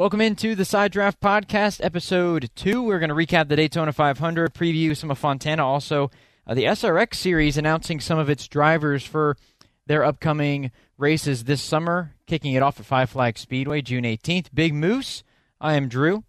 Welcome into the Side Draft Podcast, episode two. We're going to recap the Daytona 500, preview some of Fontana, also uh, the SRX series, announcing some of its drivers for their upcoming races this summer, kicking it off at Five Flag Speedway, June 18th. Big Moose, I am Drew.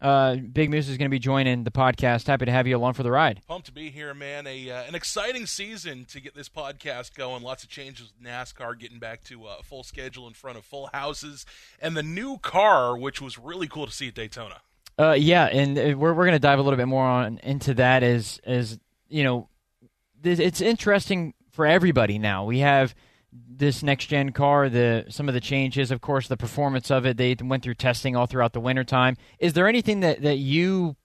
Uh, Big Moose is going to be joining the podcast. Happy to have you along for the ride. Pumped to be here, man. A uh, an exciting season to get this podcast going. Lots of changes with NASCAR, getting back to a full schedule in front of full houses, and the new car, which was really cool to see at Daytona. Uh, yeah, and uh, we're we're going to dive a little bit more on into that as as you know, it's interesting for everybody now. We have this next gen car, the some of the changes, of course, the performance of it. They went through testing all throughout the wintertime. Is there anything that, that you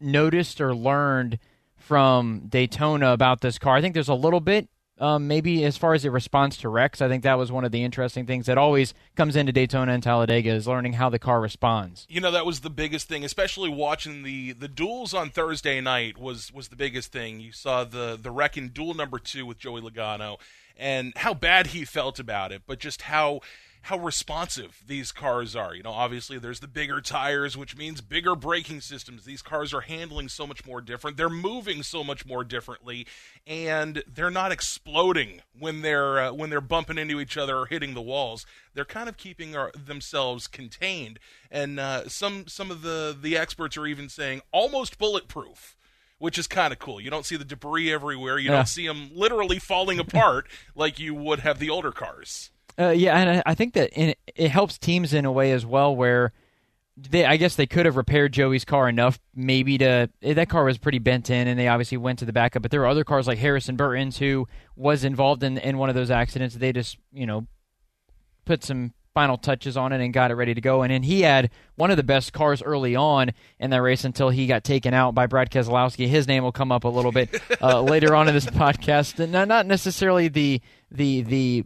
noticed or learned from Daytona about this car? I think there's a little bit, um, maybe as far as it responds to wrecks. I think that was one of the interesting things that always comes into Daytona and Talladega is learning how the car responds. You know, that was the biggest thing, especially watching the the duels on Thursday night was was the biggest thing. You saw the the wreck in duel number two with Joey Logano and how bad he felt about it, but just how how responsive these cars are. You know, obviously there's the bigger tires, which means bigger braking systems. These cars are handling so much more different. They're moving so much more differently, and they're not exploding when they're uh, when they're bumping into each other or hitting the walls. They're kind of keeping our, themselves contained, and uh, some some of the the experts are even saying almost bulletproof which is kind of cool. You don't see the debris everywhere. You yeah. don't see them literally falling apart like you would have the older cars. Uh, yeah, and I think that in, it helps teams in a way as well where they I guess they could have repaired Joey's car enough maybe to that car was pretty bent in and they obviously went to the backup but there were other cars like Harrison Burton's who was involved in in one of those accidents they just you know put some final touches on it and got it ready to go. And then he had one of the best cars early on in that race until he got taken out by Brad Keselowski. His name will come up a little bit uh, later on in this podcast. Not, not necessarily the the the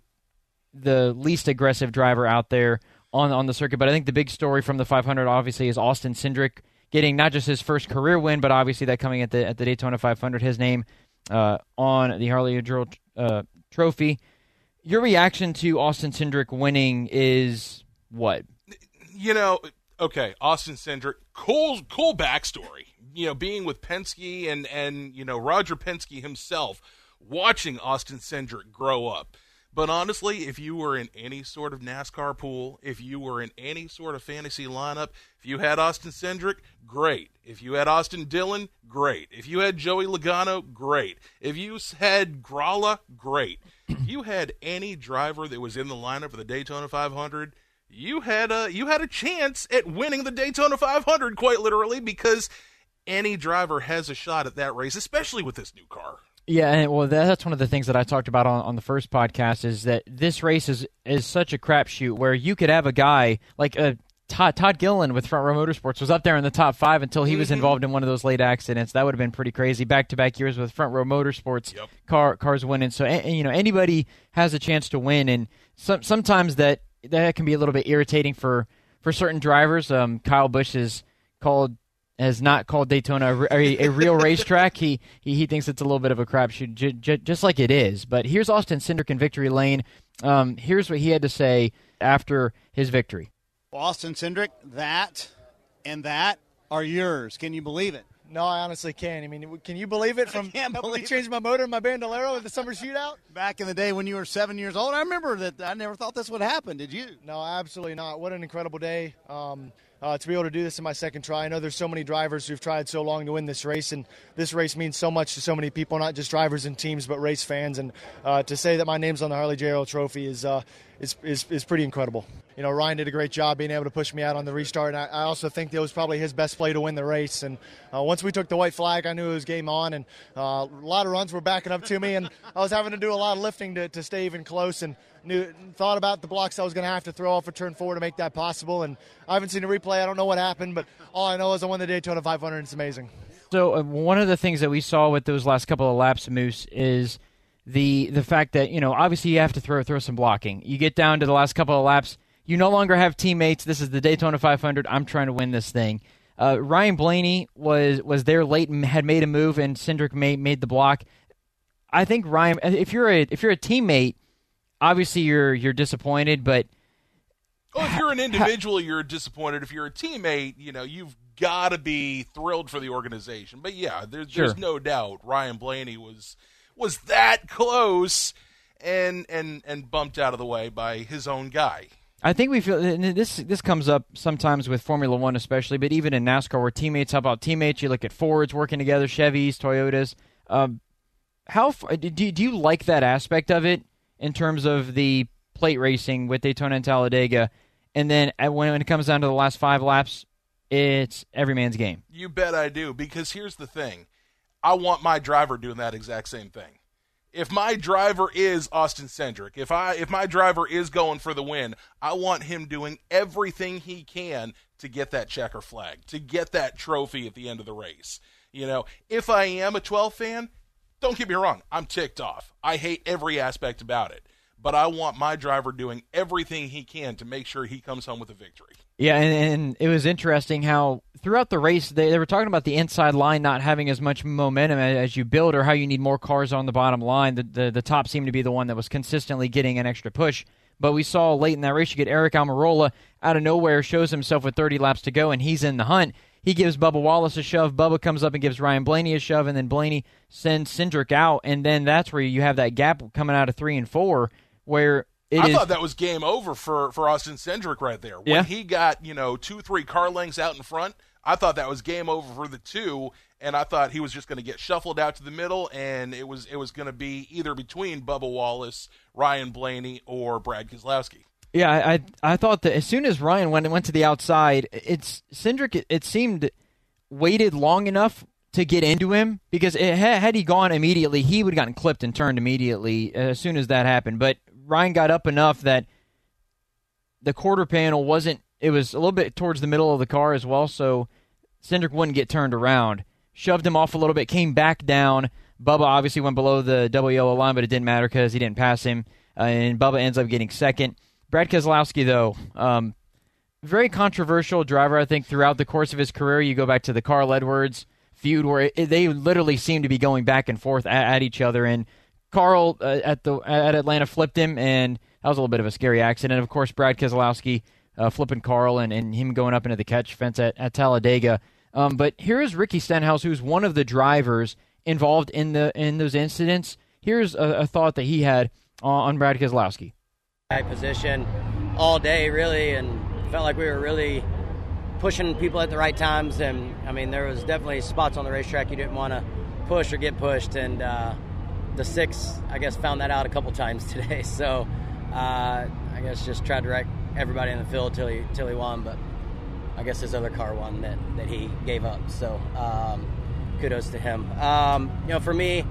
the least aggressive driver out there on on the circuit, but I think the big story from the 500 obviously is Austin Cindric getting not just his first career win, but obviously that coming at the at the Daytona 500. His name uh, on the Harley uh, Trophy your reaction to Austin Cindric winning is what? You know, okay, Austin Cindric, cool, cool backstory. You know, being with Penske and and you know Roger Penske himself, watching Austin Cindric grow up. But honestly, if you were in any sort of NASCAR pool, if you were in any sort of fantasy lineup, if you had Austin Cindric, great. If you had Austin Dillon, great. If you had Joey Logano, great. If you had Grala, great. if you had any driver that was in the lineup for the Daytona 500, you had a you had a chance at winning the Daytona 500 quite literally because any driver has a shot at that race, especially with this new car. Yeah, and well, that's one of the things that I talked about on, on the first podcast is that this race is is such a crapshoot where you could have a guy like a uh, Todd, Todd Gilliland with Front Row Motorsports was up there in the top five until he was mm-hmm. involved in one of those late accidents. That would have been pretty crazy. Back to back years with Front Row Motorsports, yep. car cars winning. So you know anybody has a chance to win, and some, sometimes that that can be a little bit irritating for for certain drivers. Um, Kyle Busch is called has not called Daytona a, a, a real racetrack. He, he he thinks it's a little bit of a crapshoot, j- j- just like it is. But here's Austin Cindric in victory lane. Um, here's what he had to say after his victory. Austin Cindric, that and that are yours. Can you believe it? No, I honestly can't. I mean, can you believe it? From I can't believe changed my motor in my Bandolero at the summer shootout back in the day when you were seven years old. I remember that. I never thought this would happen. Did you? No, absolutely not. What an incredible day. Um, uh, to be able to do this in my second try. I know there's so many drivers who've tried so long to win this race, and this race means so much to so many people, not just drivers and teams, but race fans. And uh, to say that my name's on the Harley J. Earl Trophy is, uh, is, is, is pretty incredible. You know, Ryan did a great job being able to push me out on the restart, and I, I also think that was probably his best play to win the race. And uh, once we took the white flag, I knew it was game on, and uh, a lot of runs were backing up to me, and I was having to do a lot of lifting to, to stay even close. And knew thought about the blocks I was going to have to throw off a turn four to make that possible. And I haven't seen a replay. I don't know what happened, but all I know is I won the Daytona 500. And it's amazing. So uh, one of the things that we saw with those last couple of laps, Moose, is the the fact that you know obviously you have to throw throw some blocking. You get down to the last couple of laps, you no longer have teammates. This is the Daytona 500. I'm trying to win this thing. Uh, Ryan Blaney was was there late and had made a move, and Cindric made made the block. I think Ryan, if you're a if you're a teammate obviously you're you're disappointed, but Well, if you're an individual, you're disappointed. If you're a teammate, you know you've got to be thrilled for the organization. But yeah, there's, Sure. there's no doubt Ryan Blaney was was that close and and and bumped out of the way by his own guy. I think we feel this. This comes up sometimes with Formula One, especially, but even in NASCAR, where teammates help out teammates. You look at Fords working together, Chevys, Toyotas. Um, how do you, do you like that aspect of it in terms of the plate racing with Daytona and Talladega? And then uh, when when it comes down to the last five laps, it's every man's game. You bet I do because here's the thing. I want my driver doing that exact same thing. If my driver is Austin Cindric, if I if my driver is going for the win, I want him doing everything he can to get that checker flag, to get that trophy at the end of the race. You know, if I am a 12 fan, don't get me wrong, I'm ticked off. I hate every aspect about it. But I want my driver doing everything he can to make sure he comes home with a victory. Yeah, and, and it was interesting how throughout the race they, they were talking about the inside line not having as much momentum as, you build, or how you need more cars on the bottom line. The, the the top seemed to be the one that was consistently getting an extra push. But we saw late in that race, you get Eric Almirola out of nowhere, shows himself with 30 laps to go, and he's in the hunt. He gives Bubba Wallace a shove. Bubba comes up and gives Ryan Blaney a shove, and then Blaney sends Cindric out, and then that's where you have that gap coming out of three and four, where it I is- thought that was game over for, for Austin Cindric right there. When Yeah. he got, you know, two, three car lengths out in front, I thought that was game over for the two, and I thought he was just going to get shuffled out to the middle, and it was it was going to be either between Bubba Wallace, Ryan Blaney, or Brad Keselowski. Yeah, I, I I thought that as soon as Ryan went went to the outside, it's Cindric. It, it seemed waited long enough to get into him because it, had had he gone immediately, he would have gotten clipped and turned immediately uh, as soon as that happened. But Ryan got up enough that the quarter panel wasn't. It was a little bit towards the middle of the car as well, so Cindric wouldn't get turned around. Shoved him off a little bit, came back down. Bubba obviously went below the double yellow line, but it didn't matter because he didn't pass him, uh, and Bubba ends up getting second. Brad Keselowski, though, um, very controversial driver. I think throughout the course of his career, you go back to the Carl Edwards feud where it, they literally seem to be going back and forth at, at each other. And Carl uh, at the at Atlanta flipped him, and that was a little bit of a scary accident. Of course, Brad Keselowski uh, flipping Carl and, and him going up into the catch fence at, at Talladega. Um, but here is Ricky Stenhouse, who's one of the drivers involved in the in those incidents. Here's a, a thought that he had on, on Brad Keselowski. high position all day, really, and felt like we were really pushing people at the right times. And I mean, there was definitely spots on the racetrack you didn't want to push or get pushed, and uh, the six, I guess, found that out a couple times today. So uh, I guess just tried to wreck everybody in the field till he till he won, but I guess his other car won that that he gave up. So um, kudos to him. Um, you know, for me.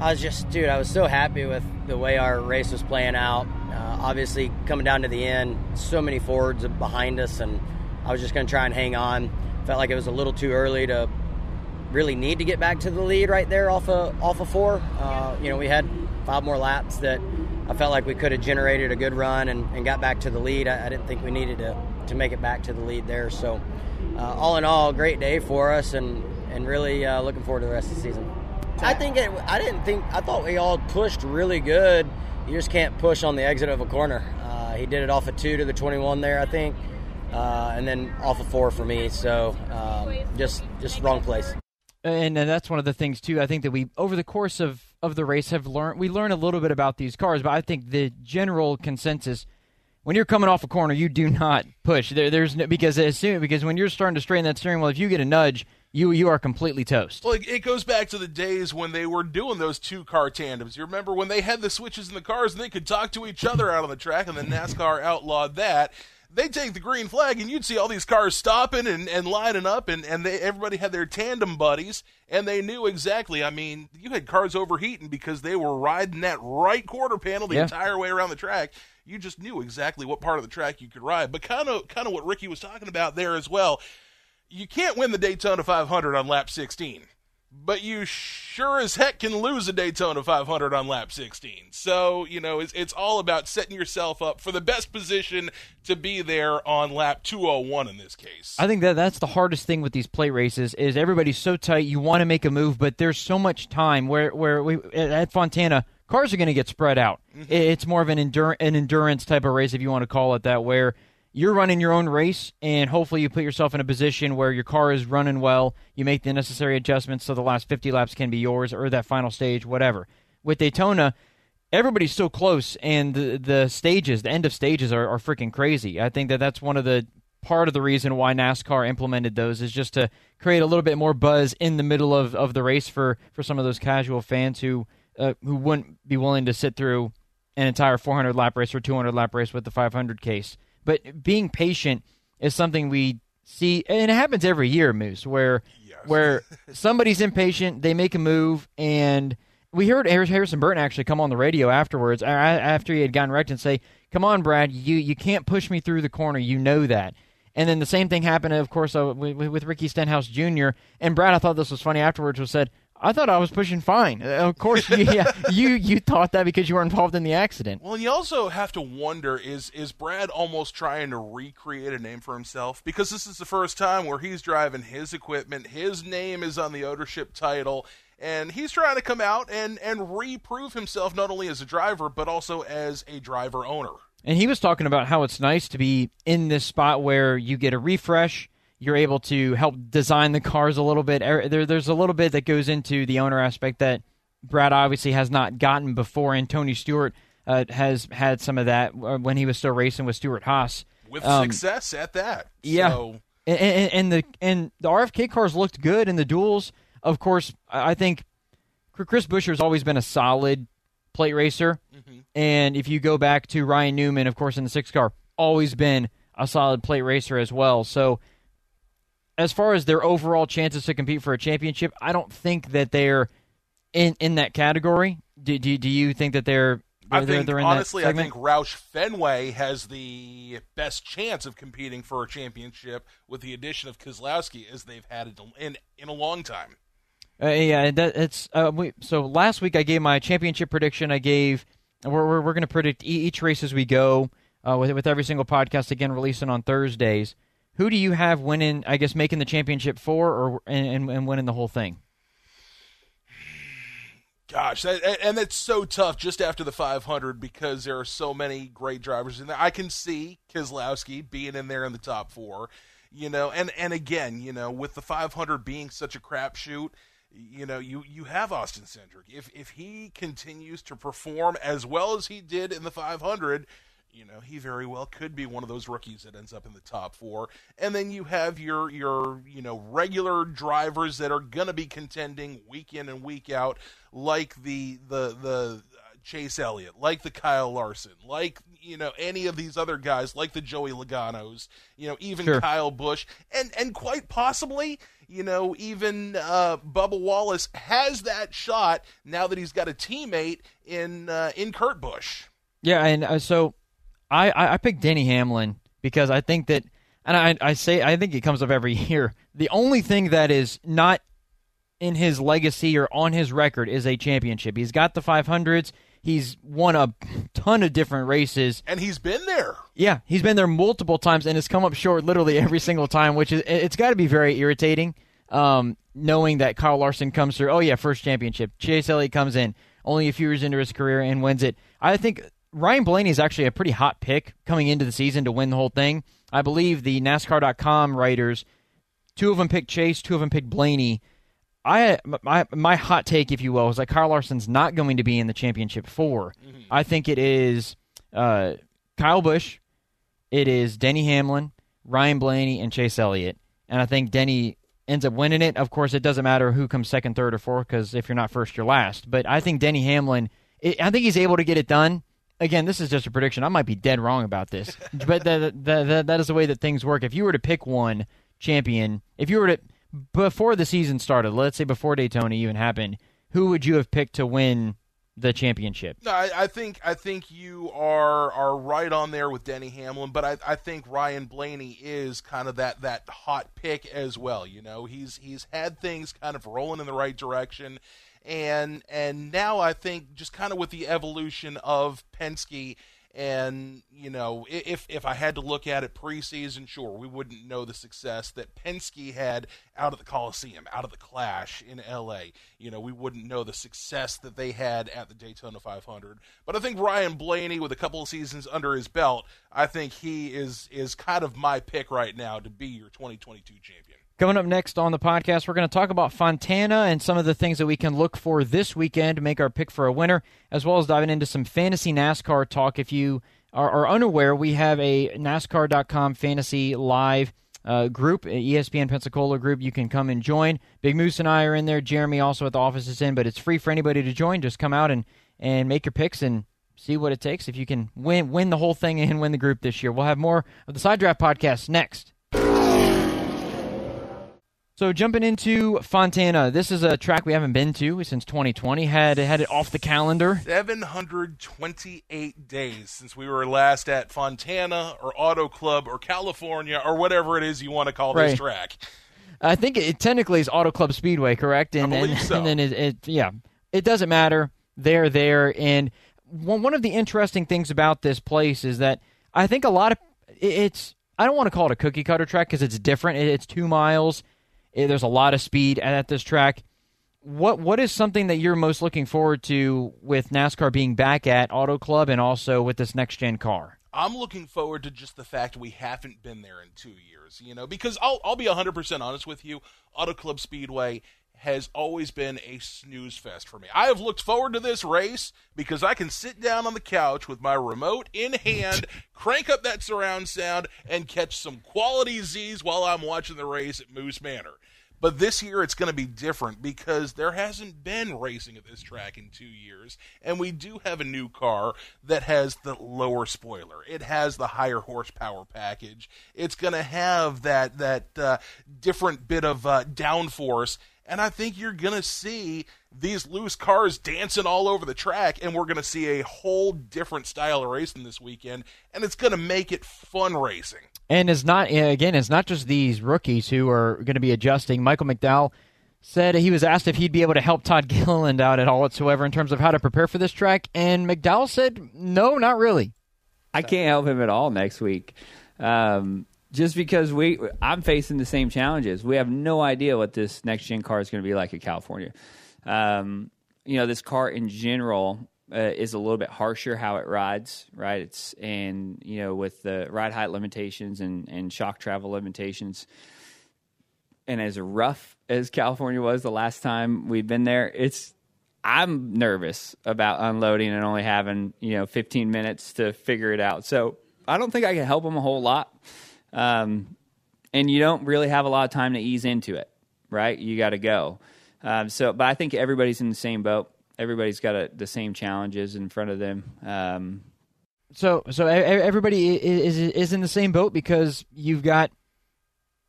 I was just, dude, I was so happy with the way our race was playing out. Uh, obviously, coming down to the end, so many Fords behind us, and I was just going to try and hang on. Felt like it was a little too early to really need to get back to the lead right there off of off of four. Uh, you know, we had five more laps that I felt like we could have generated a good run and, and got back to the lead. I, I didn't think we needed to to make it back to the lead there. So, uh, all in all, great day for us, and and really uh, looking forward to the rest of the season. I think it, I didn't think I thought we all pushed really good. You just can't push on the exit of a corner. Uh, he did it off of two to the 21 there, I think, uh, and then off of four for me. So um, just just wrong place. And uh, that's one of the things too. I think that we over the course of of the race have learned we learn a little bit about these cars, but I think the general consensus when you're coming off a corner, you do not push. There, there's no, because as soon because when you're starting to straighten that steering wheel, if you get a nudge, you you are completely toast. Well, it goes back to the days when they were doing those two car tandems. You remember when they had the switches in the cars and they could talk to each other out on the track, and then NASCAR outlawed that. They take the green flag, and you'd see all these cars stopping and, and lining up, and, and they, everybody had their tandem buddies, and they knew exactly. I mean, you had cars overheating because they were riding that right quarter panel the Yeah. entire way around the track. You just knew exactly what part of the track you could ride. But kind of kind of what Ricky was talking about there as well you can't win the Daytona 500 on lap 16, but you sure as heck can lose a Daytona 500 on lap 16. So, you know, it's, it's all about setting yourself up for the best position to be there on lap 201 in this case. I think that that's the hardest thing with these plate races is everybody's so tight. You want to make a move, but there's so much time where where we at Fontana cars are going to get spread out. Mm-hmm. It- It's more of an endur- an endurance type of race if you want to call it that, where you're running your own race, and hopefully you put yourself in a position where your car is running well. You make the necessary adjustments so the last 50 laps can be yours, or that final stage, whatever. With Daytona, everybody's so close, and the the stages, the end of stages, are, are freaking crazy. I think that that's one of the part of the reason why NASCAR implemented those is just to create a little bit more buzz in the middle of, of the race for, for some of those casual fans who uh, who wouldn't be willing to sit through an entire 400 lap race or 200 lap race with the 500 case. But being patient is something we see, and it happens every year, Moose, where Yes. where somebody's impatient, they make a move, and we heard Harrison Burton actually come on the radio afterwards, after he had gotten wrecked, and say, "Come on, Brad, you you can't push me through the corner. You know that." And then the same thing happened, of course, uh, with, with Ricky Stenhouse Jr. And Brad, I thought this was funny afterwards, was said, "I thought I was pushing fine." Uh, of course, yeah, you you thought that because you were involved in the accident. Well, you also have to wonder is is Brad almost trying to recreate a name for himself because this is the first time where he's driving his equipment, his name is on the ownership title, and he's trying to come out and and reprove himself not only as a driver but also as a driver owner. And he was talking about how it's nice to be in this spot where you get a refresh. You're able to help design the cars a little bit. Er- There, there's a little bit that goes into the owner aspect that Brad obviously has not gotten before, and Tony Stewart uh, has had some of that uh, when he was still racing with Stewart Haas. With Um, success at that. yeah. So, and, and, and the and the RFK cars looked good in the duels. Of course, I think Chris Buescher's always been a solid plate racer, and if you go back to Ryan Newman, of course, in the six car, always been a solid plate racer as well. So, as far as their overall chances to compete for a championship, I don't think that they're in in that category. Do do, do you think that they're? I they're, think they're honestly, I think Roush Fenway has the best chance of competing for a championship with the addition of Keselowski as they've had it in in a long time. Uh, yeah, that, it's uh, we, so. Last week I gave my championship prediction. I gave we're we're, we're going to predict each race as we go uh, with with every single podcast again releasing on Thursdays. Who do you have winning? I guess making the championship four or and, and, winning the whole thing. Gosh, that, and- that's so tough just after the 500 because there are so many great drivers in there. I can see Keselowski being in there in the top four, you know, and and again, you know, with the 500 being such a crapshoot, you know, you you have Austin Cindric. If if he continues to perform as well as he did in the 500. You know, he very well could be one of those rookies that ends up in the top four. And then you have your your you know regular drivers that are gonna be contending week in and week out, like the the the uh, Chase Elliott, like the Kyle Larson, like you know any of these other guys, like the Joey Logano's, you know even Sure. Kyle Busch, and and quite possibly you know even uh, Bubba Wallace has that shot now that he's got a teammate in uh, in Kurt Busch. Yeah, and uh, so I, I I picked Denny Hamlin because I think that, and I I say I think it comes up every year. The only thing that is not in his legacy or on his record is a championship. He's got the 500s. He's won a ton of different races. And he's been there. Yeah, he's been there multiple times and has come up short literally every single time, which is it's got to be very irritating. Um, knowing that Kyle Larson comes through, oh yeah, first championship. Chase Elliott comes in only a few years into his career and wins it. I think Ryan Blaney is actually a pretty hot pick coming into the season to win the whole thing. I believe the NASCAR.com writers, two of them picked Chase, two of them picked Blaney. I my my hot take, if you will, is that Kyle Larson's not going to be in the championship 4 I think it is uh, Kyle Busch, it is Denny Hamlin, Ryan Blaney, and Chase Elliott, and I think Denny ends up winning it. Of course, it doesn't matter who comes second, third, or fourth because if you're not first, you're last. But I think Denny Hamlin, it, I think he's able to get it done. Again, this is just a prediction. I might be dead wrong about this, but that, that, that, that is the way that things work. If you were to pick one champion, if you were to before the season started, let's say before Daytona even happened, who would you have picked to win the championship? No, I, I think I think you are are right on there with Denny Hamlin, but I, I think Ryan Blaney is kind of that that hot pick as well. You know, he's he's had things kind of rolling in the right direction, and and now I think just kind of with the evolution of Penske And you know, if if I had to look at it preseason, sure, we wouldn't know the success that Penske had out of the Coliseum, out of the Clash in L.A. You know, we wouldn't know the success that they had at the Daytona 500. But I think Ryan Blaney, with a couple of seasons under his belt, I think he is is kind of my pick right now to be your 2022 champion. Coming up next on the podcast, we're going to talk about Fontana and some of the things that we can look for this weekend to make our pick for a winner, as well as diving into some fantasy NASCAR talk. If you are, are unaware, we have a NASCAR.com fantasy live uh, group, ESPN Pensacola group. You can come and join. Big Moose and I are in there. Jeremy also at the office is in, but it's free for anybody to join. Just come out and, and make your picks and see what it takes. If you can win win the whole thing and win the group this year, we'll have more of the Side Draft podcast next. So jumping into Fontana, this is a track we haven't been to since 2020. Had had it off the calendar. 728 days since we were last at Fontana or Auto Club or California or whatever it is you want to call Right. this track. I think it technically is Auto Club Speedway, correct? And believe and, so. and then it, it yeah, it doesn't matter. They're there, and one one of the interesting things about this place is that I think a lot of it's I don't want to call it a cookie cutter track because it's different. It's two miles. It- there's a lot of speed at this track. What what is something that you're most looking forward to with NASCAR being back at Auto Club and also with this next gen car? I'm looking forward to just the fact we haven't been there in two years, you know, because I'll, I'll be 100% honest with you. Auto Club Speedway has always been a snooze fest for me. I have looked forward to this race because I can sit down on the couch with my remote in hand, crank up that surround sound, and catch some quality Z's while I'm watching the race at Moose Manor. But this year it's going to be different because there hasn't been racing at this track in two years, and we do have a new car that has the lower spoiler. It has the higher horsepower package. It's going to have that that uh, different bit of uh, downforce, and I think you're going to see these loose cars dancing all over the track, and we're going to see a whole different style of racing this weekend, and it's going to make it fun racing. And it's not again, it's not just these rookies who are going to be adjusting. Michael McDowell said he was asked if he'd be able to help Todd Gilliland out at all whatsoever in terms of how to prepare for this track, and McDowell said no, not really. I can't help him at all next week. Um, just because we, I'm facing the same challenges. We have no idea what this next gen car is going to be like in California. Um, you know, this car in general uh, is a little bit harsher how it rides, right? It's and you know with the ride height limitations and and shock travel limitations. And as rough as California was the last time we'd been there, it's I'm nervous about unloading and only having you know 15 minutes to figure it out. So I don't think I can help them a whole lot. Um, and you don't really have a lot of time to ease into it, right? You got to go. Um, so, but I think everybody's in the same boat. Everybody's got a, the same challenges in front of them. Um, So, so everybody is is in the same boat because you've got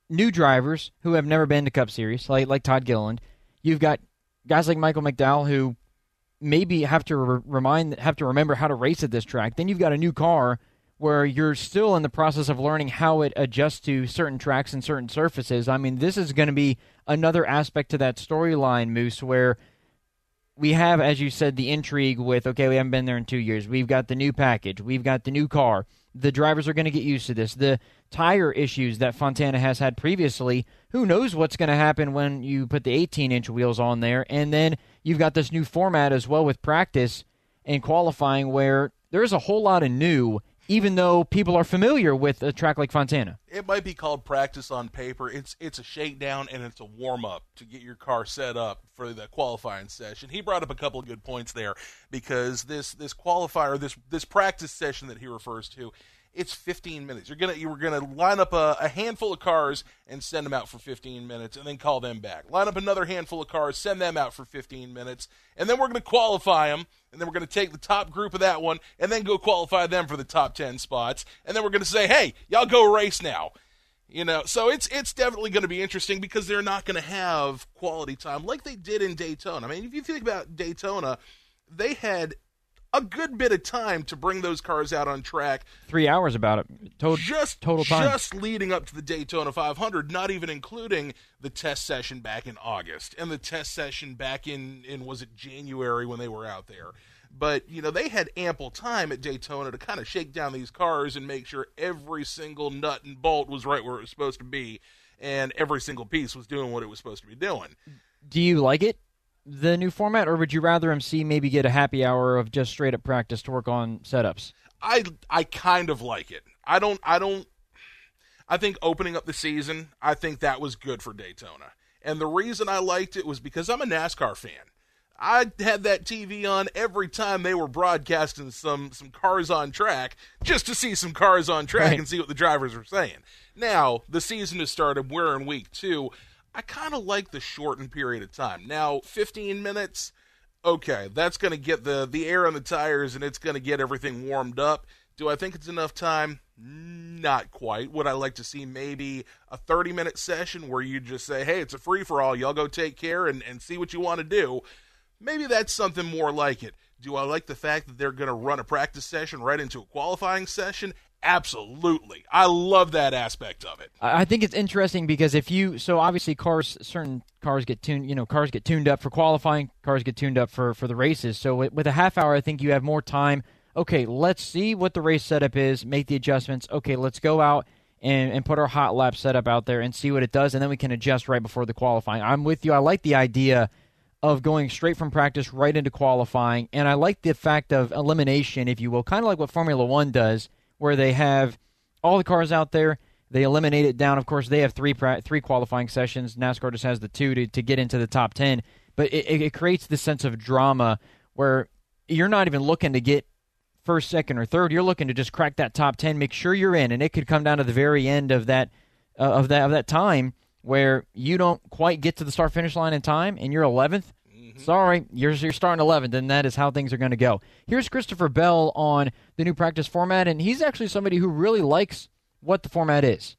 new drivers who have never been to Cup Series, like like Todd Gilliland. You've got guys like Michael McDowell who maybe have to re- remind have to remember how to race at this track. Then you've got a new car where you're still in the process of learning how it adjusts to certain tracks and certain surfaces. I mean, this is going to be another aspect to that storyline, Moose, where we have, as you said, the intrigue with okay, we haven't been there in two years. We've got the new package. We've got the new car. The drivers are going to get used to this. The tire issues that Fontana has had previously. Who knows what's going to happen when you put the 18 inch wheels on there? And then you've got this new format as well with practice and qualifying where there's a whole lot of new, even though people are familiar with a track like Fontana. it might be called practice on paper. It's it's a shakedown and it's a warm up to get your car set up for the qualifying session. He brought up a couple of good points there because this this qualifier this this practice session that he refers to. It's 15 minutes. You're gonna you were gonna line up a, a handful of cars and send them out for 15 minutes, and then call them back. Line up another handful of cars, send them out for 15 minutes, and then we're gonna qualify them, and then we're gonna take the top group of that one, and then go qualify them for the top 10 spots, and then we're gonna say, hey, y'all go race now. You know, so it's it's definitely going to be interesting because they're not going to have quality time like they did in Daytona. I mean, if you think about Daytona, they had a good bit of time to bring those cars out on track Three hours about it. Total, just total time. just leading up to the Daytona 500, not even including the test session back in August and the test session back in in was it January when they were out there. But, you know, they had ample time at Daytona to kind of shake down these cars and make sure every single nut and bolt was right where it was supposed to be and every single piece was doing what it was supposed to be doing. Do you like it, the new format, or would you rather him see maybe get a happy hour of just straight up practice to work on setups? I I kind of like it. I don't I don't I think opening up the season, I think that was good for Daytona. And the reason I liked it was because I'm a NASCAR fan. I had that TV on every time they were broadcasting some some cars on track just to see some cars on track Right. and see what the drivers were saying. Now, the season has started, we're in week 2. I kind of like the shortened period of time. Now, 15 minutes okay, that's going to get the the air on the tires and it's going to get everything warmed up. Do I think it's enough time? Not quite. Would I like to see maybe a 30 minute session where you just say, hey, it's a free for all. Y'all go take care and, and see what you want to do? Maybe that's something more like it. Do I like the fact that they're going to run a practice session right into a qualifying session? Absolutely. I love that aspect of it. I think it's interesting because if you so obviously cars certain cars get tuned you know cars get tuned up for qualifying cars get tuned up for for the races. So with, with a half hour I think you have more time. Okay let's see what the race setup is make the adjustments. Okay let's go out and, and put our hot lap setup out there and see what it does and then we can adjust right before the qualifying. I'm with you. I like the idea of going straight from practice right into qualifying and I like the fact of elimination if you will kind of like what Formula 1 does where they have all the cars out there. They eliminate it down. Of course, they have three three qualifying sessions. NASCAR just has the two to, to get into the top ten. But it, it, creates this sense of drama where you're not even looking to get first, second, or third. You're looking to just crack that top ten, make sure you're in, and it could come down to the very end of that uh, of that of that time where you don't quite get to the start finish line in time, and you're 11th. Sorry, you're you're starting 11th, and that is how things are going to go. Here's Christopher Bell on the new practice format, and he's actually somebody who really likes what the format is.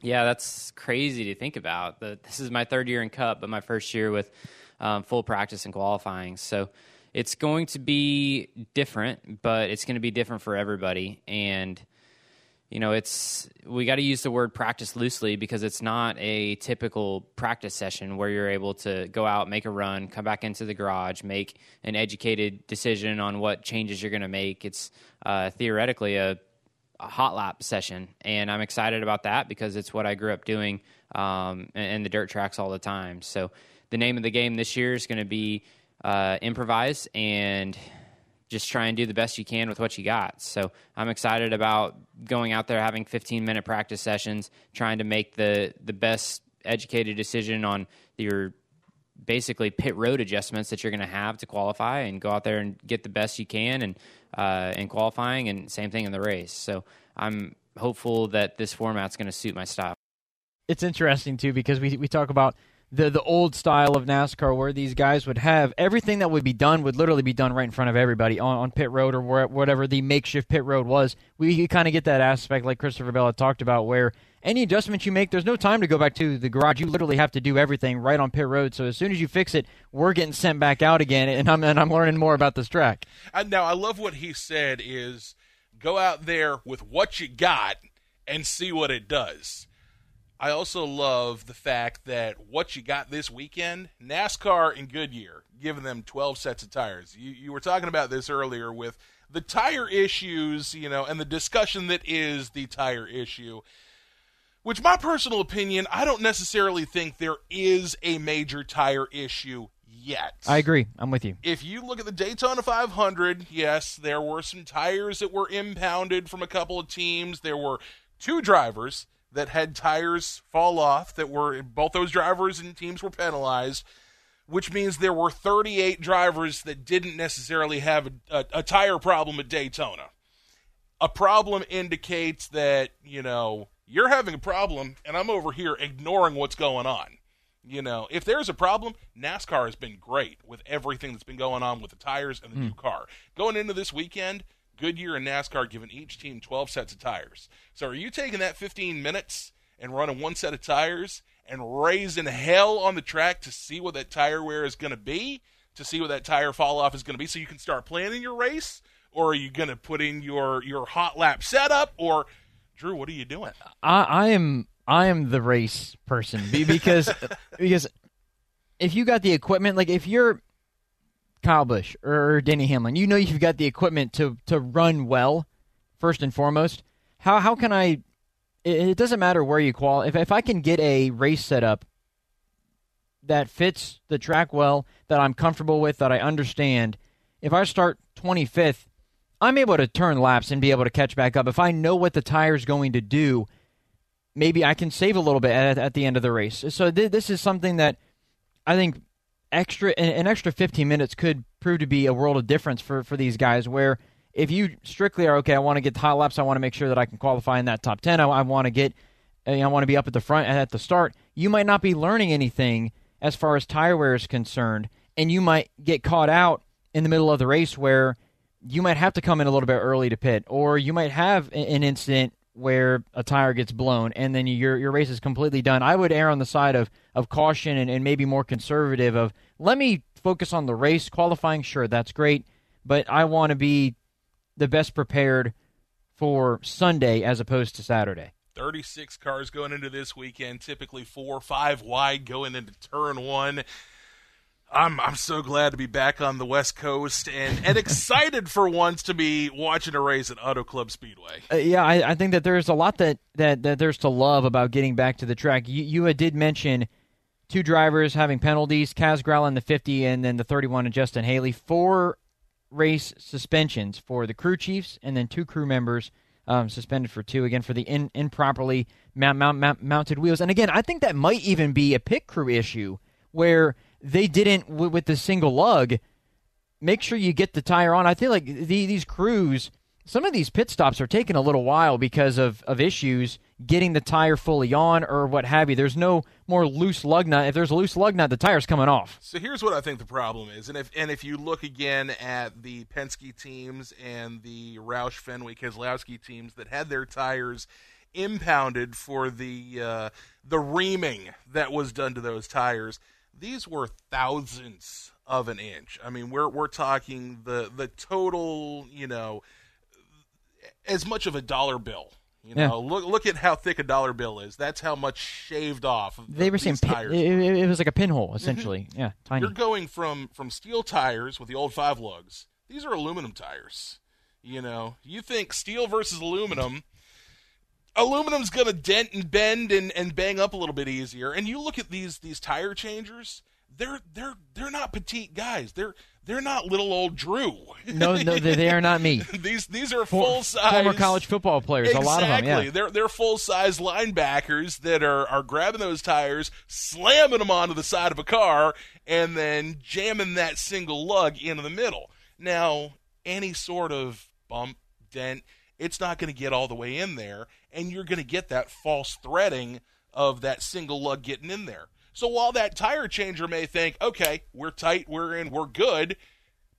Yeah, that's crazy to think about. This is my third year in Cup, but my first year with um, full practice and qualifying. So it's going to be different, but it's going to be different for everybody. And you know, it's we got to use the word practice loosely because it's not a typical practice session where you're able to go out, make a run, come back into the garage, make an educated decision on what changes you're going to make. It's uh, theoretically a a hot lap session, and I'm excited about that because it's what I grew up doing um, and the dirt tracks all the time. So the name of the game this year is going to be uh, improvise and just try and do the best you can with what you got. So I'm excited about going out there having 15 minute practice sessions, trying to make the the best educated decision on your basically pit road adjustments that you're going to have to qualify and go out there and get the best you can and uh, in qualifying and same thing in the race. So I'm hopeful that this format's going to suit my style. it's interesting too because we we talk about the the old style of NASCAR where these guys would have everything that would be done would literally be done right in front of everybody on, on pit road or where, whatever the makeshift pit road was. We kind of get that aspect like Christopher Bell had talked about where any adjustments you make, there's no time to go back to the garage. You literally have to do everything right on pit road. So as soon as you fix it, we're getting sent back out again, and I'm and I'm learning more about this track. And now I love what he said is go out there with what you got and see what it does. I also love the fact that what you got this weekend, NASCAR and Goodyear, giving them 12 sets of tires. You, you were talking about this earlier with the tire issues, you know, and the discussion that is the tire issue. Which, my personal opinion, I don't necessarily think there is a major tire issue yet I agree. I'm with you. if you look at the Daytona 500, yes, there were some tires that were impounded from a couple of teams. There were two drivers that had tires fall off that were both those drivers and teams were penalized, which means there were 38 drivers that didn't necessarily have a, a, a tire problem at Daytona. A problem indicates that, you know, you're having a problem and I'm over here ignoring what's going on. You know, if there's a problem, NASCAR has been great with everything that's been going on with the tires and the hmm. new car. Going into this weekend, Goodyear and NASCAR giving each team 12 sets of tires. So are you taking that 15 minutes and running one set of tires and raising hell on the track to see what that tire wear is going to be, to see what that tire fall off is going to be so you can start planning your race? Or are you going to put in your, your hot lap setup? Or, Drew, what are you doing? I, I am I am the race person because because if you got the equipment, like if you're Kyle Busch or Denny Hamlin. You know you've got the equipment to to run well, first and foremost. How how can I? It, it doesn't matter where you qual. If if I can get a race set up that fits the track well, that I'm comfortable with, that I understand. If I start 25th, I'm able to turn laps and be able to catch back up. If I know what the tire's going to do, maybe I can save a little bit at, at the end of the race. So th- this is something that I think extra an extra 15 minutes could prove to be a world of difference for for these guys where if you strictly are okay I want to get the hot laps I want to make sure that I can qualify in that top 10 I, I want to get I want to be up at the front at the start you might not be learning anything as far as tire wear is concerned and you might get caught out in the middle of the race where you might have to come in a little bit early to pit or you might have an incident where a tire gets blown and then your your race is completely done. I would err on the side of of caution and, and maybe more conservative of let me focus on the race qualifying. Sure, that's great, but I want to be the best prepared for Sunday as opposed to Saturday. 36 cars going into this weekend, typically four or five wide going into turn one. I'm I'm so glad to be back on the West Coast and, and excited for once to be watching a race at Auto Club Speedway. Uh, yeah, I, I, think that there's a lot that, that, that there's to love about getting back to the track. You, you did mention two drivers having penalties: Kaz Grala in the 50, and then the 31 and Justin Haley. Four race suspensions for the crew chiefs, and then two crew members um, suspended for two again for the in, improperly mount, mount, mount, mounted wheels. And again, I think that might even be a pit crew issue where they didn't with the single lug make sure you get the tire on. I feel like the, these crews, some of these pit stops are taking a little while because of, of issues getting the tire fully on or what have you. There's no more loose lug nut. If there's a loose lug nut, the tire's coming off. So here's what I think the problem is, and if and if you look again at the Penske teams and the Roush Fenway Keselowski teams that had their tires impounded for the uh, the reaming that was done to those tires these were thousands of an inch. I mean, we're we're talking the the total, you know, as much of a dollar bill. You know, yeah. look look at how thick a dollar bill is. That's how much shaved off. Of They were saying pin, it, it, was like a pinhole, essentially. Mm-hmm. Yeah, tiny. You're going from from steel tires with the old five lugs. These are aluminum tires. You know, you think steel versus aluminum aluminum's going to dent and bend and, and bang up a little bit easier. And you look at these these tire changers, they're they're they're not petite guys. They're they're not little old Drew. No, no, they are not me. these these are full size former college football players. Exactly. A lot of them. Yeah. They're they're full size linebackers that are are grabbing those tires, slamming them onto the side of a car, and then jamming that single lug into the middle. Now, any sort of bump, dent, it's not going to get all the way in there, and you're going to get that false threading of that single lug getting in there. So while that tire changer may think, okay, we're tight, we're in, we're good,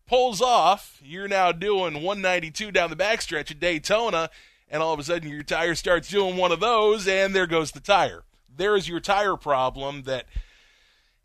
pulls off, you're now doing 192 down the backstretch at Daytona, and all of a sudden your tire starts doing one of those, and there goes the tire. There's your tire problem that.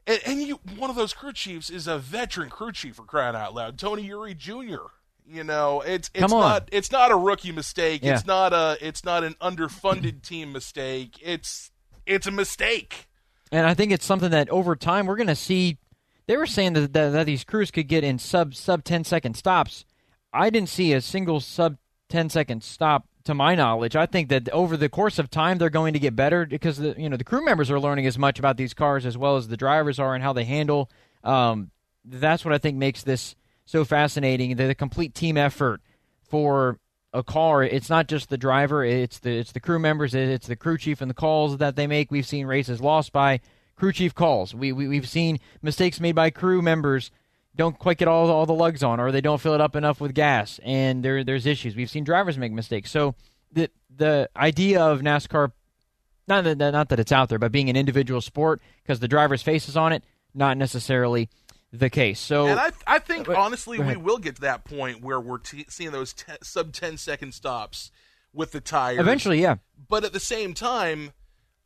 And, you, one of those crew chiefs is a veteran crew chief for crying out loud, Tony Eury Jr. You know, it's it's not it's not a rookie mistake. Yeah. It's not a it's not an underfunded team mistake. It's it's a mistake. And I think it's something that over time we're going to see. They were saying that, that, that these crews could get in sub sub 10 second stops. I didn't see a single sub 10 second stop to my knowledge. I think that over the course of time they're going to get better because the you know the crew members are learning as much about these cars as well as the drivers are and how they handle. Um, that's what I think makes this so fascinating. The, the complete team effort for a car. It's not just the driver; it's the it's the crew members, it's the crew chief and the calls that they make. We've seen races lost by crew chief calls. We, we we've seen mistakes made by crew members don't quite get all all the lugs on, or they don't fill it up enough with gas, and there there's issues. We've seen drivers make mistakes. So the the idea of NASCAR, not that not that it's out there, but being an individual sport because the driver's face is on it, not necessarily the case. So, and I, I think honestly, we will get to that point where we're t- seeing those t- sub 10 second stops with the tires. Eventually, yeah. But at the same time,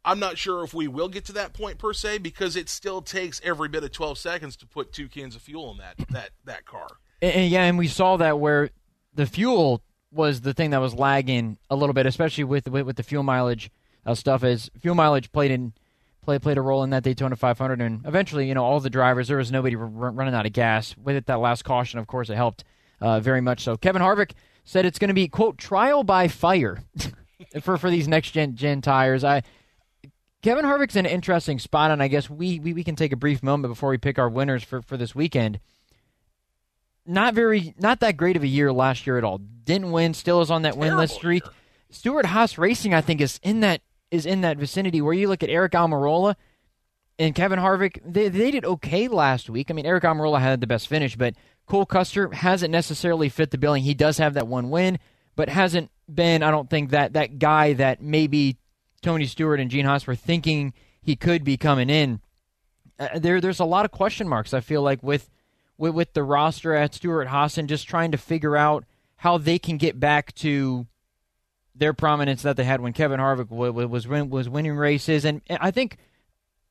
I'm not sure if we will get to that point per se because it still takes every bit of 12 seconds to put two cans of fuel in that that that car. And, and yeah, and we saw that where the fuel was the thing that was lagging a little bit, especially with with, with the fuel mileage uh, stuff. As fuel mileage played in play played a role in that Daytona 500, and eventually, you know, all the drivers there was nobody r- running out of gas. With it, that last caution, of course, it helped uh, very much. So Kevin Harvick said it's going to be quote trial by fire for for these next gen gen tires. I Kevin Harvick's an interesting spot, and I guess we, we, we can take a brief moment before we pick our winners for, for this weekend. Not very, not that great of a year last year at all. Didn't win, still is on that Terrible winless streak. year. Stewart Haas Racing, I think, is in that is in that vicinity where you look at Eric Almirola and Kevin Harvick. They they did okay last week. I mean, Eric Almirola had the best finish, but Cole Custer hasn't necessarily fit the billing. He does have that one win, but hasn't been. I don't think that that guy that maybe Tony Stewart and Gene Haas were thinking he could be coming in. Uh, there, there's a lot of question marks. I feel like with, with with the roster at Stewart Haas and just trying to figure out how they can get back to their prominence that they had when Kevin Harvick wa- wa- was win- was winning races. And I think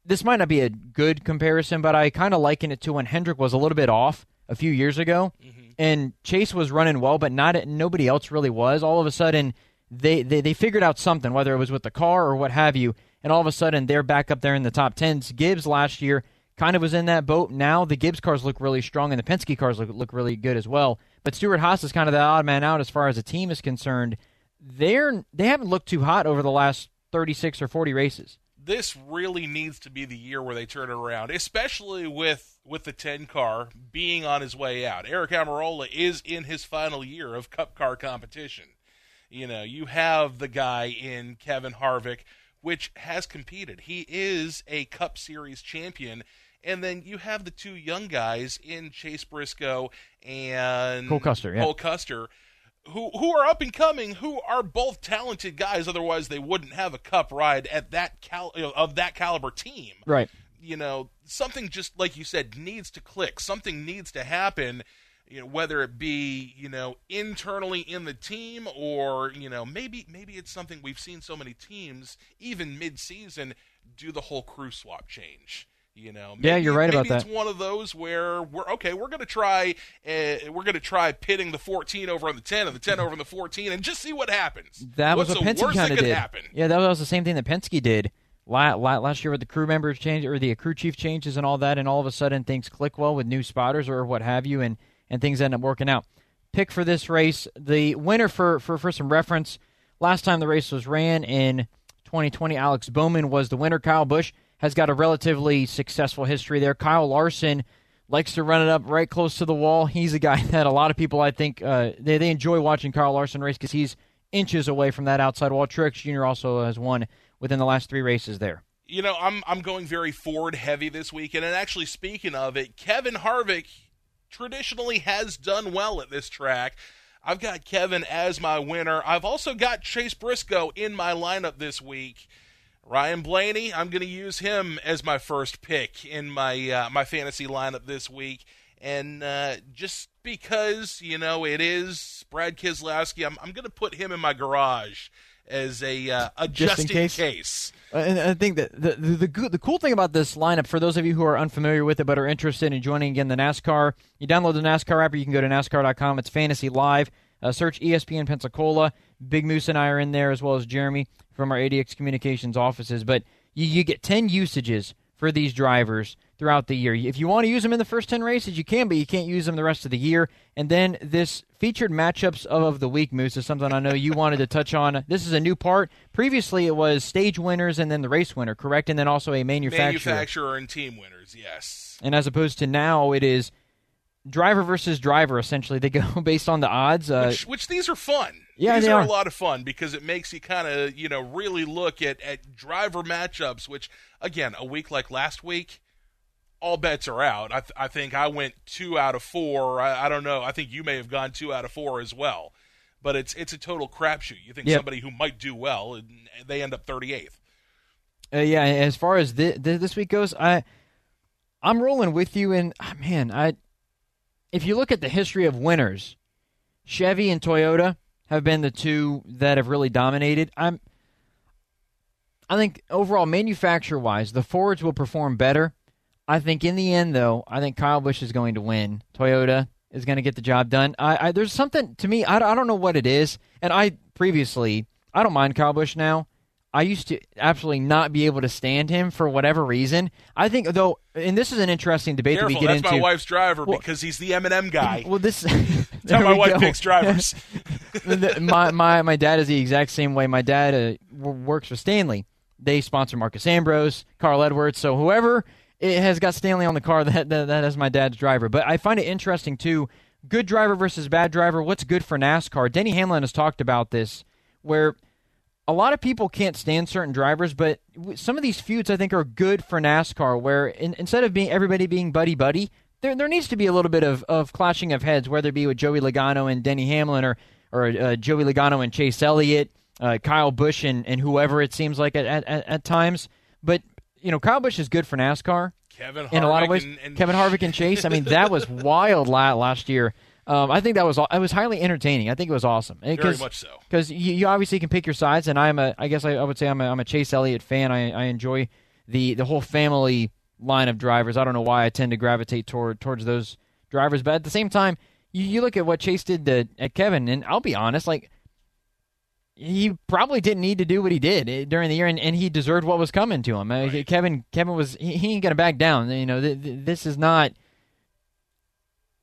this might not be a good comparison, but I kind of liken it to when Hendrick was a little bit off a few years ago, mm-hmm. and Chase was running well, but not nobody else really was. All of a sudden, they, they they figured out something, whether it was with the car or what have you, and all of a sudden they're back up there in the top tens. Gibbs last year kind of was in that boat. Now the Gibbs cars look really strong, and the Penske cars look look really good as well. But Stewart Haas is kind of the odd man out as far as the team is concerned. They're they haven't looked too hot over the last thirty six or forty races. this really needs to be the year where they turn it around, especially with with the 10 car being on his way out. Eric Almirola is in his final year of Cup car competition. You know, you have the guy in Kevin Harvick, which has competed. He is a Cup Series champion. And then you have the two young guys in Chase Briscoe and Cole Custer, yeah. Cole Custer, who who are up and coming, who are both talented guys. Otherwise, they wouldn't have a Cup ride at that cal- you know, of that caliber team Right. you know something just like you said needs to click something needs to happen you know whether it be you know internally in the team or you know maybe maybe it's something we've seen so many teams even mid-season do the whole crew swap change you know Yeah, you're right maybe about it's that. one of those where we're okay we're going to try uh, we're to try pitting the 14 over on the 10 and the 10 over on the 14 and just see what happens That was What's what the Penske kind of did. happen Yeah, that was the same thing that Penske did la- la- last year with the crew members change or the crew chief changes and all that, and all of a sudden things click well with new spotters or what have you, and and things end up working out. Pick for this race, the winner for for for some reference. Last time the race was ran in 2020, Alex Bowman was the winner. Kyle Busch has got a relatively successful history there. Kyle Larson likes to run it up right close to the wall. He's a guy that a lot of people, I think, uh, they, they enjoy watching Kyle Larson race because he's inches away from that outside wall. Truex Jr. also has won within the last three races there. you know, I'm I'm going very Ford heavy this weekend. And actually, speaking of it, Kevin Harvick traditionally has done well at this track. I've got Kevin as my winner. I've also got Chase Briscoe in my lineup this week. Ryan Blaney, I'm going to use him as my first pick in my uh, my fantasy lineup this week, and uh, just because you know it is Brad Keselowski, I'm I'm going to put him in my garage as a uh, a Just in case? case. Uh, And I think that the, the the good- the cool thing about this lineup, for those of you who are unfamiliar with it but are interested in joining again the NASCAR, you download the NASCAR app. Or you can go to NASCAR.com. It's Fantasy Live. Uh, search ESPN Pensacola. Big Moose and I are in there as well as Jeremy from our ADX Communications offices. But you, you get ten usages for these drivers throughout the year. If you want to use them in the first 10 races, you can, but you can't use them the rest of the year. And then this featured matchups of, of the week, Moose, is something I know you wanted to touch on. This is a new part. Previously, it was stage winners and then the race winner, correct? And then also a manufacturer. Manufacturer and team winners, yes. And as opposed to now, it is driver versus driver, essentially. They go based on the odds. Uh, Which, which these are fun. Yeah, these they are, are. a lot of fun because it makes you kind of you know really look at at driver matchups. Which again, a week like last week, all bets are out. I, th- I think I went two out of four. I, I don't know. I think you may have gone two out of four as well. But it's it's a total crapshoot. You think Yep. somebody who might do well, and they end up thirty eighth. Uh, yeah, as far as thi- thi- this week goes, I I'm rolling with you. And ah, man, I if you look at the history of winners, Chevy and Toyota have been the two that have really dominated. I'm I think overall manufacturer wise, the Fords will perform better. I think in the end, though, I think Kyle Busch is going to win. Toyota is going to get the job done. I, I there's something to me. I, I don't know what it is, and I previously I don't mind Kyle Busch now. I used to absolutely not be able to stand him for whatever reason. I think though, and this is an interesting debate Careful, that we get that's into. my wife's driver Well- because he's the M&M guy. Well, this That's how my wife go. picks drivers. My my my dad is the exact same way. My dad uh, works for Stanley. They sponsor Marcos Ambrose, Carl Edwards. So whoever it has got Stanley on the car, that, that that is my dad's driver. But I find it interesting too. Good driver versus bad driver. What's good for NASCAR? Denny Hamlin has talked about this, where a lot of people can't stand certain drivers, but some of these feuds I think are good for NASCAR. Where in, instead of being everybody being buddy buddy, there there needs to be a little bit of, of clashing of heads, whether it be with Joey Logano and Denny Hamlin, or or uh, Joey Logano and Chase Elliott, uh, Kyle Busch and, and whoever it seems like at, at, at times. But you know, Kyle Busch is good for NASCAR Kevin in a lot of ways. and- and- Kevin Harvick and Chase. I mean, that was wild last year. Um, I think that was it was highly entertaining. I think it was awesome. Very much so. Because you, you obviously can pick your sides, and I'm a. I guess I, I would say I'm a, I'm a Chase Elliott fan. I, I enjoy the the whole family line of drivers. I don't know why I tend to gravitate toward towards those drivers, but at the same time, you, you look at what Chase did to, at Kevin, and I'll be honest, like he probably didn't need to do what he did eh, during the year, and, and he deserved what was coming to him. Uh, Kevin, Kevin was he, he ain't gonna back down. You know, th- th- this is not.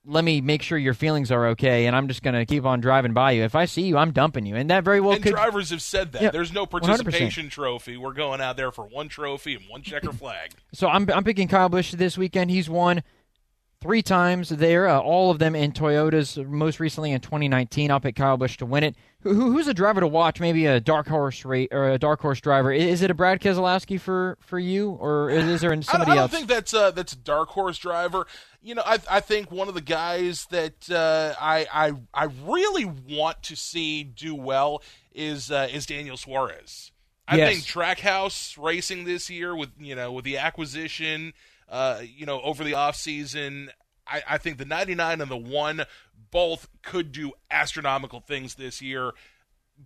Let me make sure your feelings are okay, and I'm just gonna keep on driving by you. If I see you, I'm dumping you, and that very well and could. drivers have said that. Yeah, There's no 100%. participation trophy. We're going out there for one trophy and one checker flag. So I'm I'm picking Kyle Busch this weekend. He's won three times there, uh, all of them in Toyotas. Most recently in 2019, I'll pick Kyle Busch to win it. Who, who- who's a driver to watch? Maybe a dark horse rate or a dark horse driver. Is it a Brad Keselowski for for you, or is, is there I, somebody I don't else? think that's uh, that's a dark horse driver. You know, I I think one of the guys that uh, I I I really want to see do well is uh, is Daniel Suarez. I Yes. think Trackhouse racing this year with you know with the acquisition, uh, you know over the off season, I, I think the 99 and the one both could do astronomical things this year.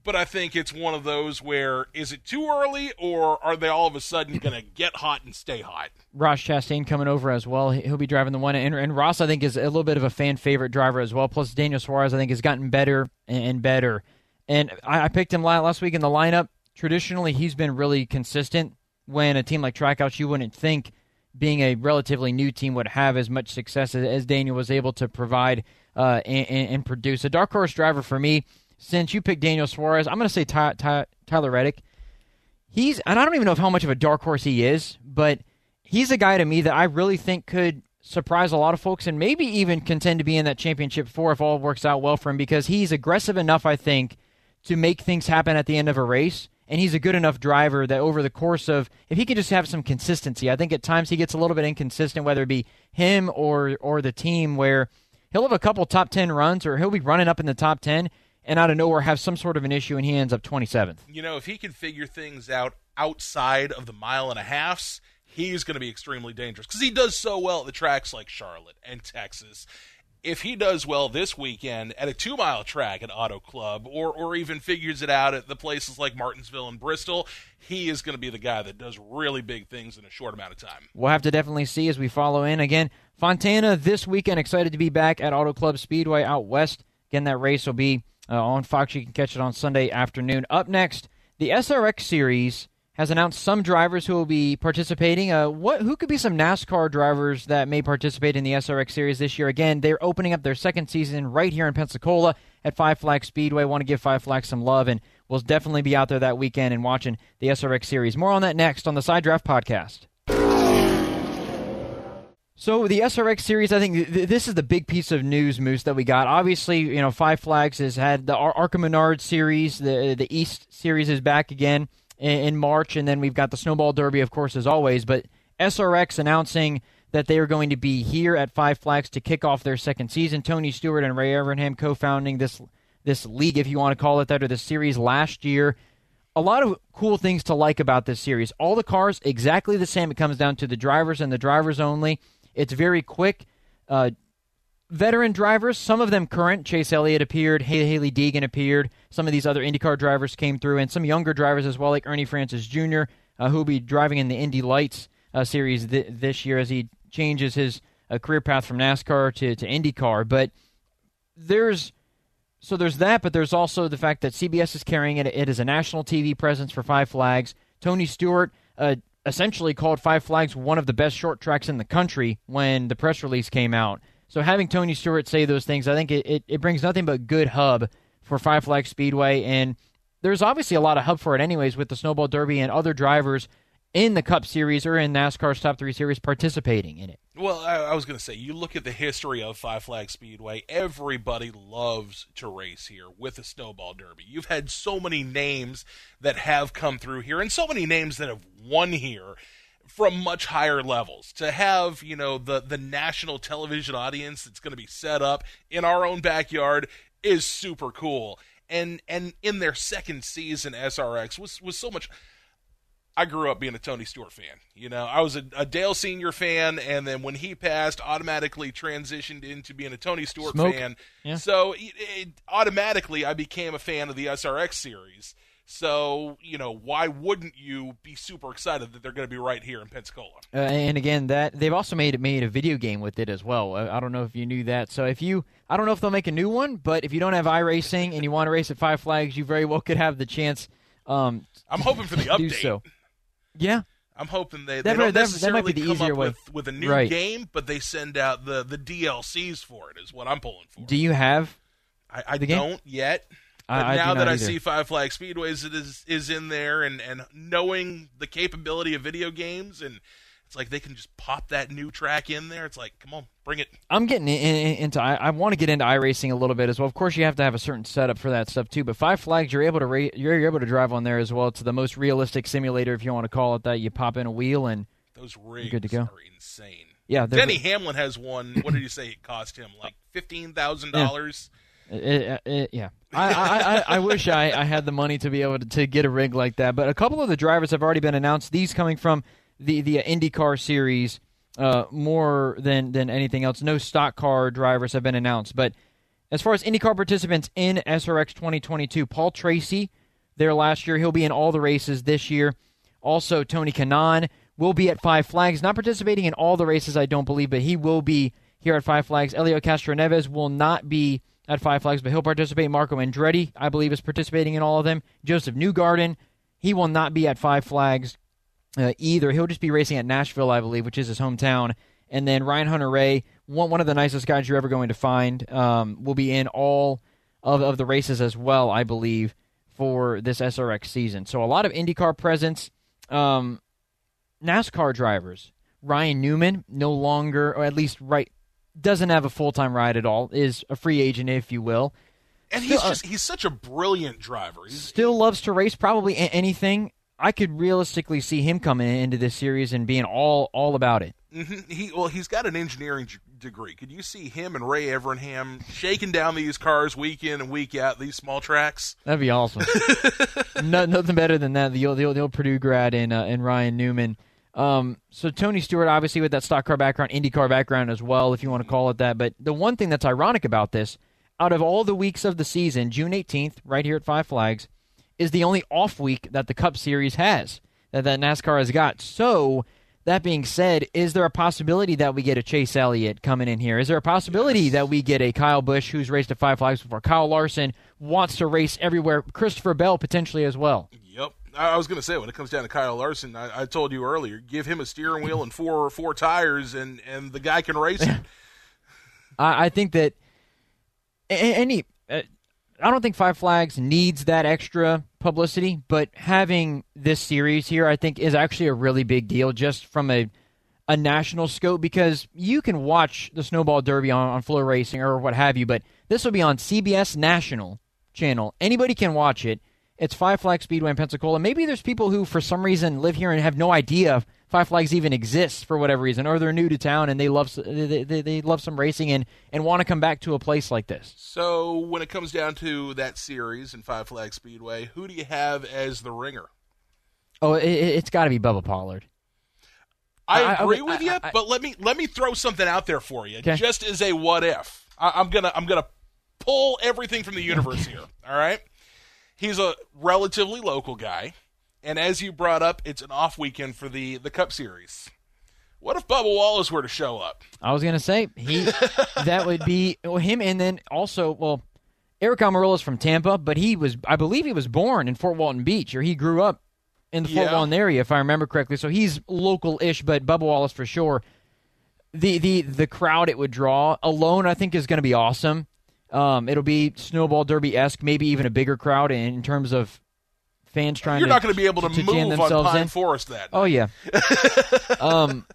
But I think it's one of those where is it too early or are they all of a sudden going to get hot and stay hot? Ross Chastain coming over as well. He- He'll be driving the one, and, and Ross I think is a little bit of a fan favorite driver as well. Plus Daniel Suarez I think has gotten better and, better. And I, I picked him last week in the lineup. Traditionally, he's been really consistent. When a team like Trackhouse, you wouldn't think being a relatively new team would have as much success as, Daniel was able to provide uh, and, and, and produce. A dark horse driver for me. Since you picked Daniel Suarez, I'm going to say Ty, Ty, Tyler Reddick he's and I don't even know how much of a dark horse he is, but he's a guy to me that I really think could surprise a lot of folks and maybe even contend to be in that championship four if all works out well for him because he's aggressive enough, I think, to make things happen at the end of a race. And he's a good enough driver that over the course of, if he could just have some consistency, I think at times he gets a little bit inconsistent, whether it be him or or the team, where he'll have a couple top ten runs or he'll be running up in the top ten, and out of nowhere have some sort of an issue, and he ends up twenty seventh. You know, if he can figure things out outside of the mile and a halfs, he's going to be extremely dangerous because he does so well at the tracks like Charlotte and Texas. If he does well this weekend at a two mile track at Auto Club, or or even figures it out at the places like Martinsville and Bristol, he is going to be the guy that does really big things in a short amount of time. We'll have to definitely see as we follow in. Again, Fontana this weekend. Excited to be back at Auto Club Speedway out west. Again, that race will be uh, on Fox. You can catch it on Sunday afternoon. Up next, the SRX Series has announced some drivers who will be participating. Uh, what who could be some NASCAR drivers that may participate in the SRX Series this year? Again, they're opening up their second season right here in Pensacola at Five Flags Speedway. Want to give Five Flags some love, and we'll definitely be out there that weekend and watching the SRX Series. More on that next on the Side Draft Podcast. So the SRX series, I think th- th- this is the big piece of news, Moose, that we got. Obviously, you know, Five Flags has had the Ar- ARCA Menard series, the the East series is back again in, March, and then we've got the Snowball Derby, of course, as always. But SRX announcing that they are going to be here at Five Flags to kick off their second season. Tony Stewart and Ray Evernham co-founding this this league, if you want to call it that, or the series last year a lot of cool things to like about this series. All the cars exactly the same. It comes down to the drivers and the drivers only. It's very quick. Uh, veteran drivers, some of them current. Chase Elliott appeared. Hailie Deegan appeared. Some of these other IndyCar drivers came through, and some younger drivers as well, like Ernie Francis Jr., uh, who will be driving in the Indy Lights uh, series th- this year as he changes his uh, career path from NASCAR to, to IndyCar. But there's so there's that, but there's also the fact that CBS is carrying it. It is a national TV presence for Five Flags. Tony Stewart uh, essentially called Five Flags one of the best short tracks in the country when the press release came out. So having Tony Stewart say those things, I think it, it, it brings nothing but good hub for Five Flags Speedway. And there's obviously a lot of hub for it, anyways, with the Snowball Derby and other drivers in the Cup Series or in NASCAR's Top 3 Series participating in it. Well, I, I was going to say, you look at the history of Five Flag Speedway, everybody loves to race here with a Snowball Derby. You've had so many names that have come through here and so many names that have won here from much higher levels to have you know the the national television audience that's going to be set up in our own backyard is super cool and and in their second season SRX was was so much I grew up being a Tony Stewart fan. You know, I was a, a, Dale Senior fan, and then when he passed, automatically transitioned into being a Tony Stewart Smoke. fan. Yeah. So it, it, automatically, I became a fan of the SRX series. So you know, why wouldn't you be super excited that they're going to be right here in Pensacola? Uh, and again, that they've also made made a video game with it as well. Uh, I don't know if you knew that. So if you, I don't know if they'll make a new one, but if you don't have iRacing and you want to race at Five Flags, you very well could have the chance. Um, I'm hoping for the update. so. Yeah, I'm hoping they, they don't that- that necessarily might be the come easier up way. with, with a new Right. game, but they send out the, the DLCs for it. Is what I'm pulling for. do you have? I, I don't yet. I- I now not that I either. see Five Flag Speedways it is is in there, and and knowing the capability of video games, and it's like they can just pop that new track in there. It's like, come on, bring it. I'm getting in, in, into. I, I want to get into iRacing a little bit as well. Of course, you have to have a certain setup for that stuff too. But Five Flags, you're able to ra- you're able to drive on there as well. It's the most realistic simulator, if you want to call it that. You pop in a wheel and Those rigs good to go. are insane. yeah, Denny Hamlin has one. What did you say it cost him? Like fifteen thousand dollars. It, it, it- yeah, I, I, I, wish I, I had the money to be able to, to get a rig like that. But a couple of the drivers have already been announced. These coming from the the IndyCar series, uh, more than than anything else. No stock car drivers have been announced. But as far as IndyCar participants in SRX 2022, Paul Tracy there last year. He'll be in all the races this year. Also, Tony Kanaan will be at Five Flags, not participating in all the races, I don't believe, but he will be here at Five Flags. Helio Castroneves will not be at Five Flags, but he'll participate. Marco Andretti, I believe, is participating in all of them. Josef Newgarden, he will not be at Five Flags uh, either. He'll just be racing at Nashville, I believe, which is his hometown. And then Ryan Hunter-Reay, one, one of the nicest guys you're ever going to find, um, will be in all of, of the races as well, I believe, for this SRX season. So a lot of IndyCar presence. Um, NASCAR drivers. Ryan Newman, no longer, or at least right, doesn't have a full time ride at all, is a free agent, if you will. And he's Still, uh, just he's such a brilliant driver. He's Still loves to race, probably anything. I could realistically see him coming into this series and being all all about it. mhm, he well he's got an engineering d- degree. Could you see him and Ray Evernham shaking down these cars week in and week out these small tracks? That'd be awesome. no, nothing better than that. The old, the old, the old Purdue grad and uh, and Ryan Newman. Um, so Tony Stewart, obviously with that stock car background, IndyCar background as well, if you want to call it that. But the one thing that's ironic about this, out of all the weeks of the season, June 18th, right here at Five Flags, is the only off week that the Cup Series has that that NASCAR has got. So. That being said, is there a possibility that we get a Chase Elliott coming in here? Is there a possibility that we get a Kyle Busch who's raced at Five Flags before? Kyle Larson wants to race everywhere. Christopher Bell potentially as well. I was going to say when it comes down to Kyle Larson, I, I told you earlier, give him a steering wheel and four four tires, and and the guy can race. I, I think that any. Uh, I don't think Five Flags needs that extra publicity, but having this series here, I think, is actually a really big deal just from a a national scope because you can watch the Snowball Derby on, on FloRacing or what have you, but this will be on CBS National channel. Anybody can watch it. It's Five Flags Speedway in Pensacola. Maybe there's people who, for some reason, live here and have no idea Five Flags even exists for whatever reason, or they're new to town and they love they, they, they love some racing and, and want to come back to a place like this. So when it comes down to that series in Five Flags Speedway, who do you have as the ringer? Oh, it, it's got to be Bubba Pollard. I I- I agree with I- you, I- but let me let me throw something out there for you, Okay. just as a what if. I, I'm gonna I'm gonna pull everything from the universe here. All right, he's a relatively local guy, and as you brought up, it's an off weekend for the the Cup Series. What if Bubba Wallace were to show up? I was gonna say he that would be well, him, and then also well, Eric Almirola is from Tampa, but he was, I believe, he was born in Fort Walton Beach, or he grew up in the Fort Yeah. Walton area, if I remember correctly. So he's local-ish, but Bubba Wallace for sure. The the the crowd it would draw alone, I think, is going to be awesome. Um, it'll be snowball derby esque, maybe even a bigger crowd in, terms of fans trying. You're to, not going to be able to, jam move on themselves Pine in. Forest that. Oh yeah. um,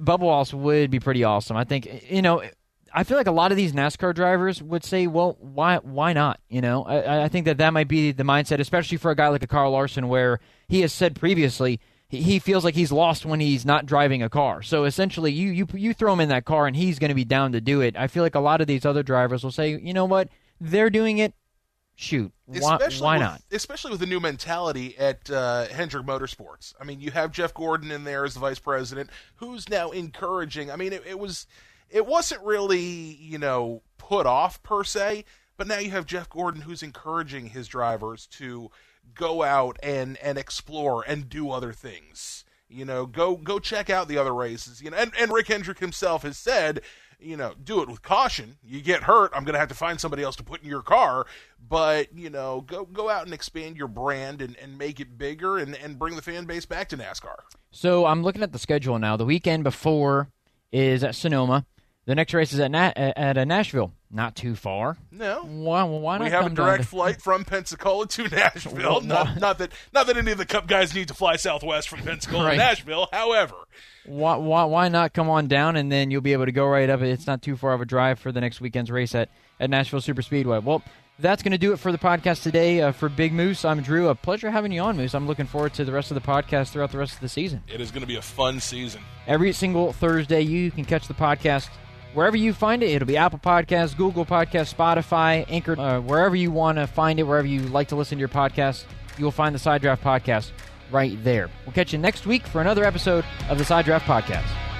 Bubba Wallace would be pretty awesome. I think you know. I feel like a lot of these NASCAR drivers would say, "Well, why why not?" You know, I, I think that that might be the mindset, especially for a guy like a Carl Larson, where he has said previously he, feels like he's lost when he's not driving a car. So essentially, you you you throw him in that car, and he's going to be down to do it. I feel like a lot of these other drivers will say, "You know what? They're doing it. Shoot, why why with, not?" Especially with the new mentality at uh, Hendrick Motorsports. I mean, you have Jeff Gordon in there as the vice president, who's now encouraging. I mean, it, it was, it wasn't really, you know, put off per se, but now you have Jeff Gordon who's encouraging his drivers to go out and and explore and do other things. You know, go go check out the other races. You know, and, and Rick Hendrick himself has said, you know, do it with caution. You get hurt, I'm going to have to find somebody else to put in your car. But you know, go go out and expand your brand and, and make it bigger and, and bring the fan base back to NASCAR. So I'm looking at the schedule now. The weekend before is at Sonoma. The next race is at Na- at uh, Nashville. Not too far. No. Why, why not We have a direct to- flight from Pensacola to Nashville. Not, not that not that any of the Cup guys need to fly Southwest from Pensacola Right. to Nashville. However, Why, why, why not come on down and then you'll be able to go right up? It's not too far of a drive for the next weekend's race at, at Nashville Super Speedway. Well, that's going to do it for the podcast today. Uh, for Big Moose, I'm Drew. A pleasure having you on, Moose. I'm looking forward to the rest of the podcast throughout the rest of the season. it is going to be a fun season. Every single Thursday, you can catch the podcast wherever you find it. It'll be Apple Podcasts, Google Podcasts, Spotify, Anchor, uh, wherever you want to find it, wherever you like to listen to your podcast, you will find the Side Draft Podcast right there. We'll catch you next week for another episode of the Side Draft Podcast.